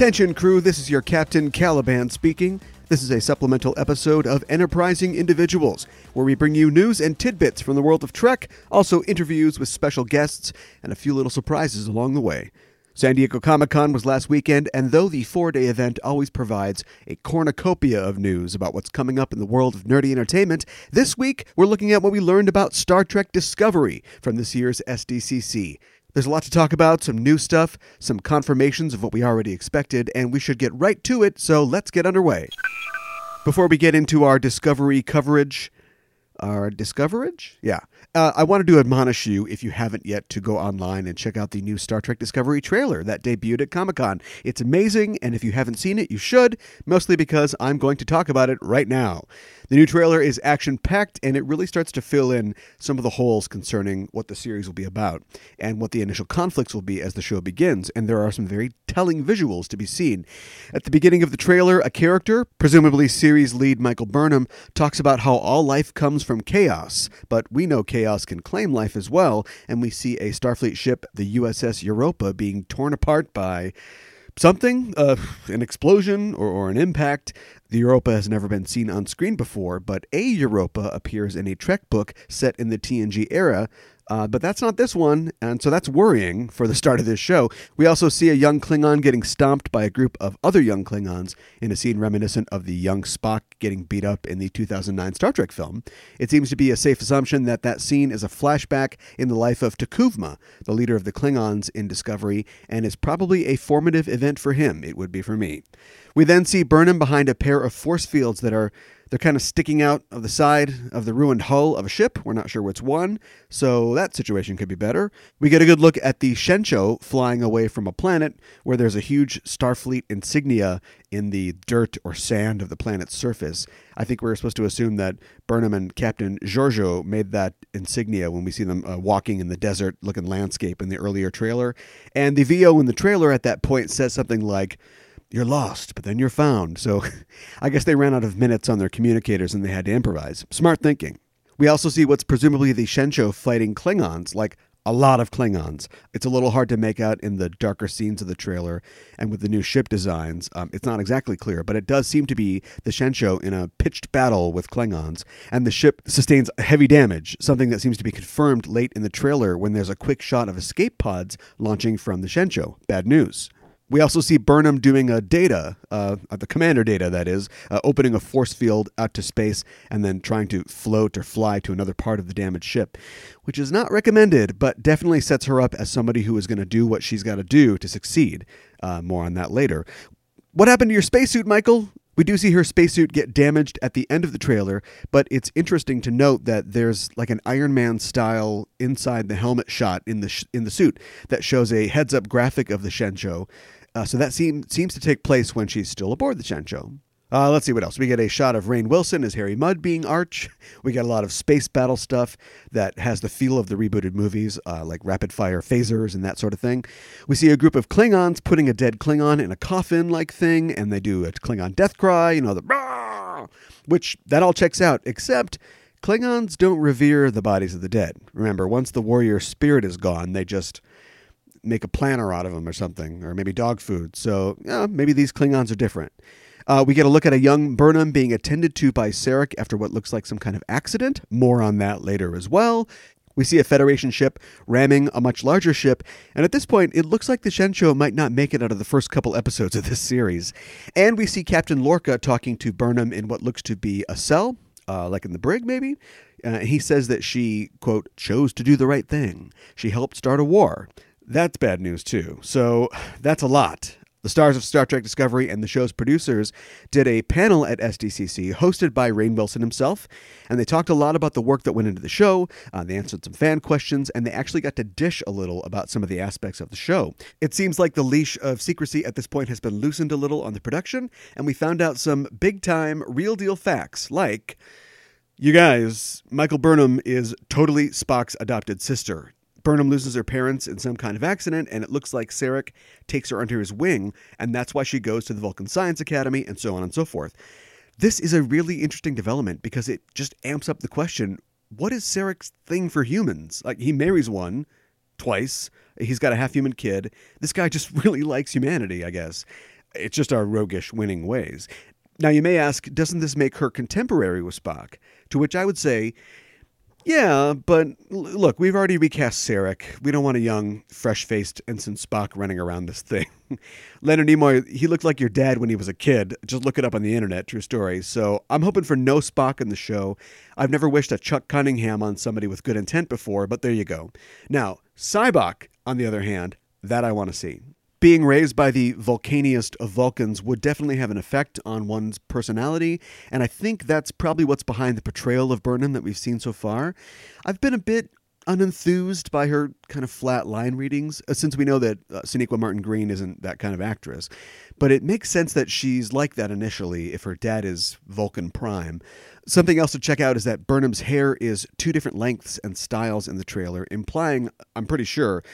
Attention, crew, this is your Captain Caliban speaking. This is a supplemental episode of Enterprising Individuals, where we bring you news and tidbits from the world of Trek, also interviews with special guests, and a few little surprises along the way. San Diego Comic Con was last weekend, and though the four day event always provides a cornucopia of news about what's coming up in the world of nerdy entertainment, this week we're looking at what we learned about Star Trek Discovery from this year's SDCC. There's a lot to talk about, some new stuff, some confirmations of what we already expected, and we should get right to it, so let's get underway. Before we get into our Discovery coverage, our Discoverage? Yeah. Uh, I wanted to admonish you, if you haven't yet, to go online and check out the new Star Trek Discovery trailer that debuted at Comic Con. It's amazing, and if you haven't seen it, you should, mostly because I'm going to talk about it right now. The new trailer is action packed, and it really starts to fill in some of the holes concerning what the series will be about and what the initial conflicts will be as the show begins. And there are some very telling visuals to be seen. At the beginning of the trailer, a character, presumably series lead Michael Burnham, talks about how all life comes from chaos, but we know chaos can claim life as well, and we see a Starfleet ship, the USS Europa, being torn apart by something, uh, an explosion or, or an impact. The Europa has never been seen on screen before, but a Europa appears in a Trek book set in the TNG era. Uh, but that's not this one, and so that's worrying for the start of this show. We also see a young Klingon getting stomped by a group of other young Klingons in a scene reminiscent of the young Spock getting beat up in the 2009 Star Trek film. It seems to be a safe assumption that that scene is a flashback in the life of T'Kuvma, the leader of the Klingons in Discovery, and is probably a formative event for him. It would be for me. We then see Burnham behind a pair of force fields that are they're kind of sticking out of the side of the ruined hull of a ship. We're not sure which one, so that situation could be better. We get a good look at the Shenzhou flying away from a planet where there's a huge Starfleet insignia in the dirt or sand of the planet's surface. I think we are supposed to assume that Burnham and Captain Georgiou made that insignia when we see them uh, walking in the desert looking landscape in the earlier trailer. And the VO in the trailer at that point says something like, you're lost, but then you're found. So I guess they ran out of minutes on their communicators and they had to improvise. Smart thinking. We also see what's presumably the Shenzhou fighting Klingons, like a lot of Klingons. It's a little hard to make out in the darker scenes of the trailer and with the new ship designs. Um, it's not exactly clear, but it does seem to be the Shenzhou in a pitched battle with Klingons, and the ship sustains heavy damage, something that seems to be confirmed late in the trailer when there's a quick shot of escape pods launching from the Shenzhou. Bad news. We also see Burnham doing a data, uh, the commander data, that is, uh, opening a force field out to space and then trying to float or fly to another part of the damaged ship, which is not recommended, but definitely sets her up as somebody who is going to do what she's got to do to succeed. Uh, more on that later. What happened to your spacesuit, Michael? We do see her spacesuit get damaged at the end of the trailer, but it's interesting to note that there's like an Iron Man style inside the helmet shot in the sh- in the suit that shows a heads up graphic of the Shenzhou. Uh, so that seem, seems to take place when she's still aboard the Shenzhou. Uh, let's see what else. We get a shot of Rainn Wilson as Harry Mudd being Arch. We get a lot of space battle stuff that has the feel of the rebooted movies, uh, like rapid fire phasers and that sort of thing. We see a group of Klingons putting a dead Klingon in a coffin like thing, and they do a Klingon death cry, you know, the "Rah!" which that all checks out, except Klingons don't revere the bodies of the dead. Remember, once the warrior spirit is gone, they just make a planter out of them or something, or maybe dog food. So yeah, maybe these Klingons are different. Uh, we get a look at a young Burnham being attended to by Sarek after what looks like some kind of accident. More on that later as well. We see a Federation ship ramming a much larger ship, and at this point, it looks like the Shenzhou might not make it out of the first couple episodes of this series. And we see Captain Lorca talking to Burnham in what looks to be a cell, uh, like in the brig, maybe. Uh, he says that she, quote, chose to do the right thing. She helped start a war. That's bad news, too. So that's a lot. The stars of Star Trek Discovery and the show's producers did a panel at SDCC hosted by Rainn Wilson himself, and they talked a lot about the work that went into the show. Uh, they answered some fan questions, and they actually got to dish a little about some of the aspects of the show. It seems like the leash of secrecy at this point has been loosened a little on the production, and we found out some big time, real deal facts like You guys, Michael Burnham is totally Spock's adopted sister. Burnham loses her parents in some kind of accident, and it looks like Sarek takes her under his wing, and that's why she goes to the Vulcan Science Academy, and so on and so forth. This is a really interesting development because it just amps up the question what is Sarek's thing for humans? Like, he marries one twice, he's got a half human kid. This guy just really likes humanity, I guess. It's just our roguish winning ways. Now, you may ask, doesn't this make her contemporary with Spock? To which I would say, yeah, but look, we've already recast Sarek. We don't want a young, fresh faced Ensign Spock running around this thing. Leonard Nimoy, he looked like your dad when he was a kid. Just look it up on the internet, true story. So I'm hoping for no Spock in the show. I've never wished a Chuck Cunningham on somebody with good intent before, but there you go. Now, Sybok, on the other hand, that I want to see. Being raised by the volcaniest of Vulcans would definitely have an effect on one's personality, and I think that's probably what's behind the portrayal of Burnham that we've seen so far. I've been a bit unenthused by her kind of flat line readings, uh, since we know that uh, Martin Green isn't that kind of actress. But it makes sense that she's like that initially if her dad is Vulcan Prime. Something else to check out is that Burnham's hair is two different lengths and styles in the trailer, implying, I'm pretty sure,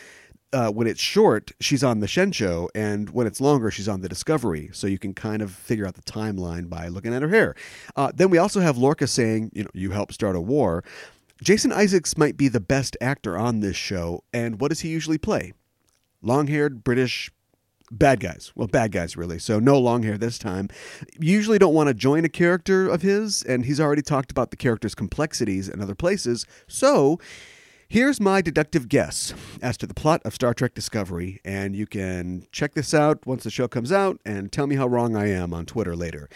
uh, when it's short, she's on the Shenzhou, and when it's longer, she's on the Discovery. So you can kind of figure out the timeline by looking at her hair. Uh, then we also have Lorca saying, you know, you helped start a war. Jason Isaacs might be the best actor on this show, and what does he usually play? Long haired British bad guys. Well, bad guys, really. So no long hair this time. usually don't want to join a character of his, and he's already talked about the character's complexities in other places. So Here's my deductive guess as to the plot of Star Trek Discovery, and you can check this out once the show comes out and tell me how wrong I am on Twitter later.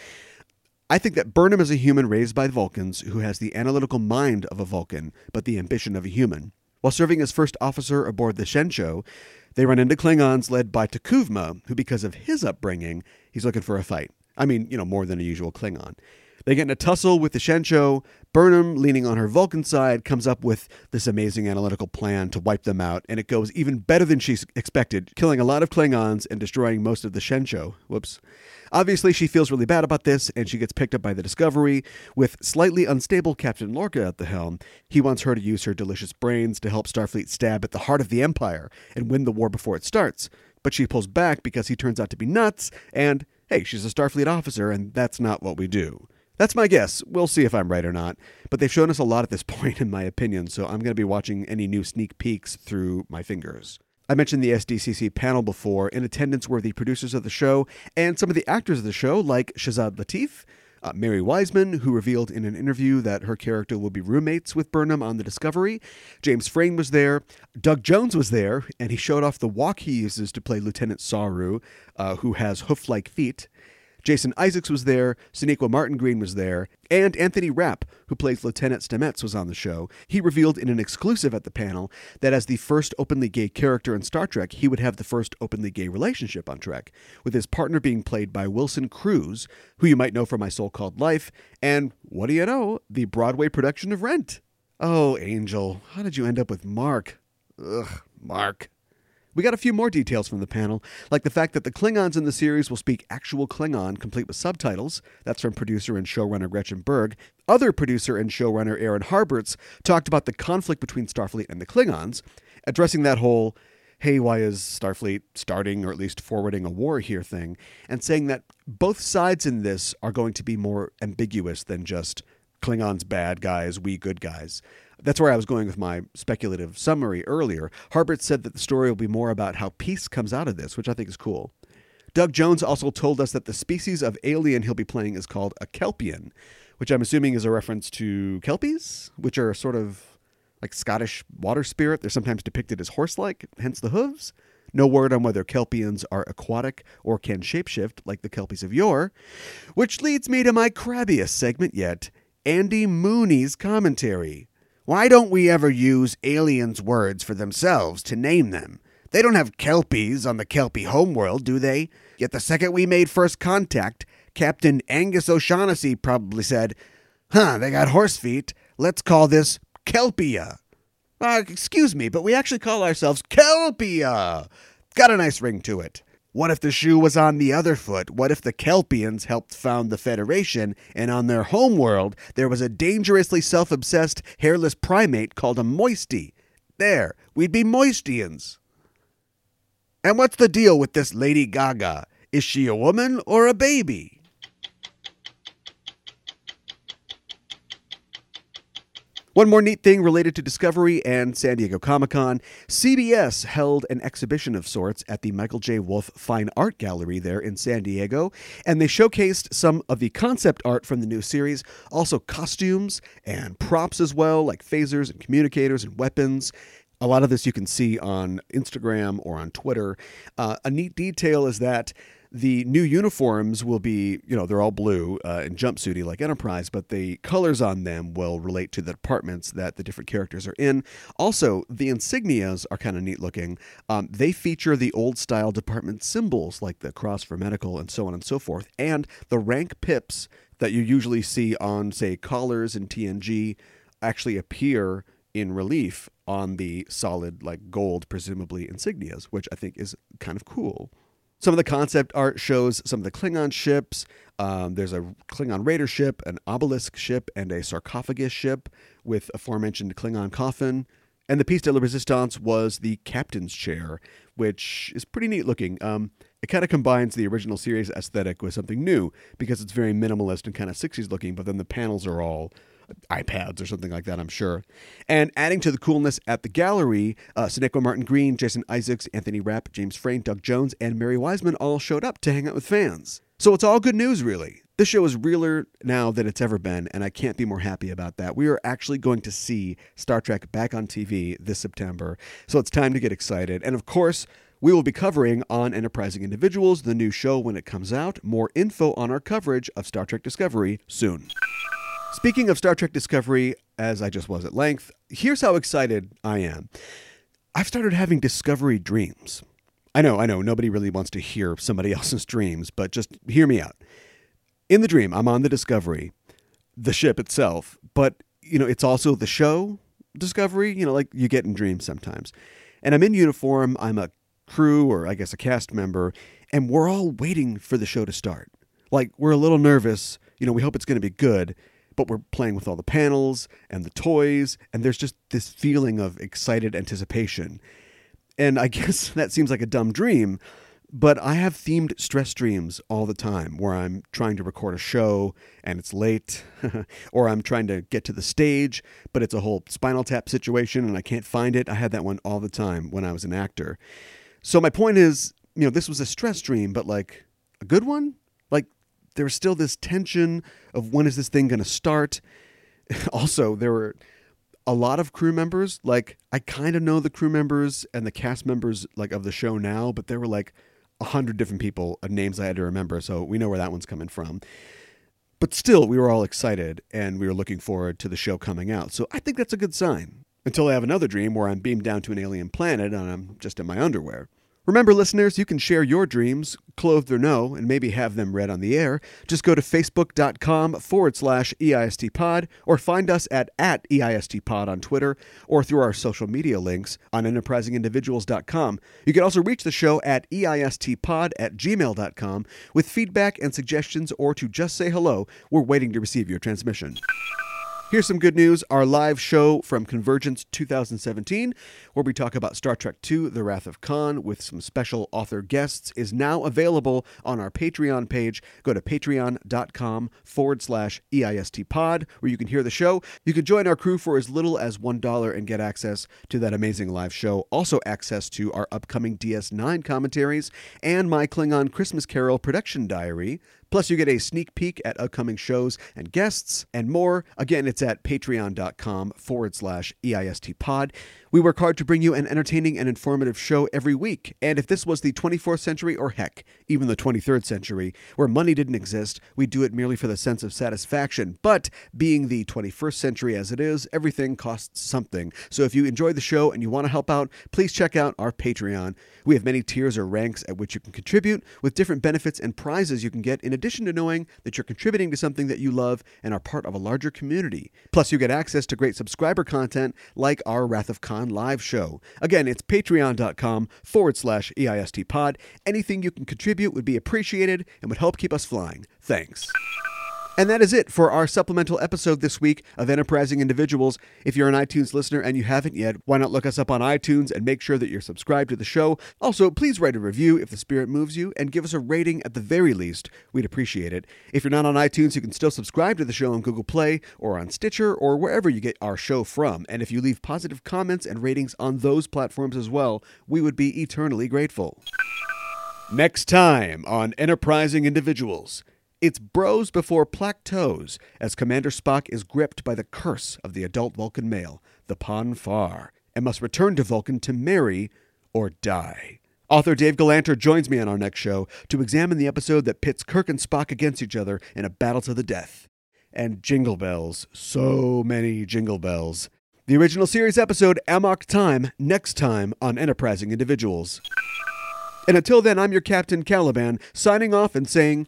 I think that Burnham is a human raised by Vulcans who has the analytical mind of a Vulcan, but the ambition of a human. While serving as first officer aboard the Shenzhou, they run into Klingons led by T'Kuvma, who, because of his upbringing, he's looking for a fight. I mean, you know, more than a usual Klingon. They get in a tussle with the Shenzhou. Burnham, leaning on her Vulcan side, comes up with this amazing analytical plan to wipe them out, and it goes even better than she expected, killing a lot of Klingons and destroying most of the Shenzhou. Whoops. Obviously, she feels really bad about this, and she gets picked up by the Discovery with slightly unstable Captain Lorca at the helm. He wants her to use her delicious brains to help Starfleet stab at the heart of the Empire and win the war before it starts. But she pulls back because he turns out to be nuts, and hey, she's a Starfleet officer, and that's not what we do. That's my guess. We'll see if I'm right or not. But they've shown us a lot at this point, in my opinion, so I'm going to be watching any new sneak peeks through my fingers. I mentioned the SDCC panel before. In attendance were the producers of the show and some of the actors of the show, like Shazad Latif, uh, Mary Wiseman, who revealed in an interview that her character will be roommates with Burnham on the Discovery. James Frain was there. Doug Jones was there, and he showed off the walk he uses to play Lieutenant Saru, uh, who has hoof like feet. Jason Isaacs was there, Sonequa Martin Green was there, and Anthony Rapp, who plays Lieutenant Stamets, was on the show. He revealed in an exclusive at the panel that as the first openly gay character in Star Trek, he would have the first openly gay relationship on Trek, with his partner being played by Wilson Cruz, who you might know from My So Called Life, and what do you know, the Broadway production of Rent. Oh, Angel, how did you end up with Mark? Ugh, Mark. We got a few more details from the panel, like the fact that the Klingons in the series will speak actual Klingon, complete with subtitles. That's from producer and showrunner Gretchen Berg. Other producer and showrunner Aaron Harberts talked about the conflict between Starfleet and the Klingons, addressing that whole hey, why is Starfleet starting or at least forwarding a war here thing, and saying that both sides in this are going to be more ambiguous than just Klingons bad guys, we good guys. That's where I was going with my speculative summary earlier. Harbert said that the story will be more about how peace comes out of this, which I think is cool. Doug Jones also told us that the species of alien he'll be playing is called a Kelpian, which I'm assuming is a reference to Kelpies, which are sort of like Scottish water spirit. They're sometimes depicted as horse like, hence the hooves. No word on whether Kelpians are aquatic or can shapeshift like the Kelpies of yore. Which leads me to my crabbiest segment yet Andy Rooney's commentary. Why don't we ever use aliens' words for themselves to name them? They don't have Kelpies on the Kelpie homeworld, do they? Yet the second we made first contact, Captain Angus O'Shaughnessy probably said, Huh, they got horse feet. Let's call this Kelpia. Uh, excuse me, but we actually call ourselves Kelpia. Got a nice ring to it. What if the shoe was on the other foot? What if the Kelpians helped found the Federation, and on their homeworld there was a dangerously self obsessed hairless primate called a Moisty? There, we'd be Moistians. And what's the deal with this Lady Gaga? Is she a woman or a baby? One more neat thing related to Discovery and San Diego Comic Con CBS held an exhibition of sorts at the Michael J. Wolf Fine Art Gallery there in San Diego, and they showcased some of the concept art from the new series, also costumes and props as well, like phasers and communicators and weapons. A lot of this you can see on Instagram or on Twitter. Uh, a neat detail is that the new uniforms will be, you know, they're all blue uh, and jumpsuity like Enterprise, but the colors on them will relate to the departments that the different characters are in. Also, the insignias are kind of neat looking. Um, they feature the old style department symbols like the cross for medical and so on and so forth, and the rank pips that you usually see on, say, collars in TNG actually appear in relief on the solid, like gold, presumably insignias, which I think is kind of cool. Some of the concept art shows some of the Klingon ships. Um, there's a Klingon raider ship, an obelisk ship, and a sarcophagus ship with aforementioned Klingon coffin. And the piece de la resistance was the captain's chair, which is pretty neat looking. Um, it kind of combines the original series aesthetic with something new because it's very minimalist and kind of 60s looking, but then the panels are all iPads or something like that, I'm sure. And adding to the coolness at the gallery, uh, Sonequa Martin Green, Jason Isaacs, Anthony Rapp, James Frain, Doug Jones, and Mary Wiseman all showed up to hang out with fans. So it's all good news, really. This show is realer now than it's ever been, and I can't be more happy about that. We are actually going to see Star Trek back on TV this September, so it's time to get excited. And of course, we will be covering on Enterprising Individuals, the new show when it comes out. More info on our coverage of Star Trek Discovery soon. Speaking of Star Trek Discovery, as I just was at length, here's how excited I am. I've started having Discovery dreams. I know, I know, nobody really wants to hear somebody else's dreams, but just hear me out. In the dream, I'm on the Discovery, the ship itself, but, you know, it's also the show Discovery, you know, like you get in dreams sometimes. And I'm in uniform, I'm a crew or I guess a cast member, and we're all waiting for the show to start. Like, we're a little nervous, you know, we hope it's going to be good but we're playing with all the panels and the toys, and there's just this feeling of excited anticipation. And I guess that seems like a dumb dream, but I have themed stress dreams all the time where I'm trying to record a show and it's late, or I'm trying to get to the stage, but it's a whole spinal tap situation and I can't find it. I had that one all the time when I was an actor. So my point is, you know, this was a stress dream, but like a good one? There was still this tension of when is this thing going to start. also, there were a lot of crew members. Like I kind of know the crew members and the cast members like of the show now, but there were like a hundred different people, uh, names I had to remember. So we know where that one's coming from. But still, we were all excited and we were looking forward to the show coming out. So I think that's a good sign. Until I have another dream where I'm beamed down to an alien planet and I'm just in my underwear. Remember, listeners, you can share your dreams, clothed or no, and maybe have them read on the air. Just go to facebook.com forward slash EISTpod or find us at, at EISTpod on Twitter or through our social media links on enterprisingindividuals.com. You can also reach the show at EISTpod at gmail.com with feedback and suggestions or to just say hello. We're waiting to receive your transmission. Here's some good news our live show from Convergence 2017, where we talk about Star Trek II The Wrath of Khan with some special author guests, is now available on our Patreon page. Go to patreon.com forward slash EIST pod, where you can hear the show. You can join our crew for as little as $1 and get access to that amazing live show. Also, access to our upcoming DS9 commentaries and my Klingon Christmas Carol production diary. Plus, you get a sneak peek at upcoming shows and guests and more. Again, it's at patreon.com forward slash EIST pod. We work hard to bring you an entertaining and informative show every week. And if this was the 24th century, or heck, even the 23rd century, where money didn't exist, we'd do it merely for the sense of satisfaction. But being the 21st century as it is, everything costs something. So if you enjoy the show and you want to help out, please check out our Patreon. We have many tiers or ranks at which you can contribute, with different benefits and prizes you can get in addition to knowing that you're contributing to something that you love and are part of a larger community. Plus, you get access to great subscriber content like our Wrath of Khan live show. Again, it's patreon.com forward slash EIST pod. Anything you can contribute would be appreciated and would help keep us flying. Thanks. And that is it for our supplemental episode this week of Enterprising Individuals. If you're an iTunes listener and you haven't yet, why not look us up on iTunes and make sure that you're subscribed to the show? Also, please write a review if the spirit moves you and give us a rating at the very least. We'd appreciate it. If you're not on iTunes, you can still subscribe to the show on Google Play or on Stitcher or wherever you get our show from. And if you leave positive comments and ratings on those platforms as well, we would be eternally grateful. Next time on Enterprising Individuals. It's bros before plateaus as Commander Spock is gripped by the curse of the adult Vulcan male, the Pon farr, and must return to Vulcan to marry or die. Author Dave Galanter joins me on our next show to examine the episode that pits Kirk and Spock against each other in a battle to the death. And jingle bells, so many jingle bells. The original series episode, Amok Time, next time on Enterprising Individuals. And until then, I'm your Captain Caliban, signing off and saying,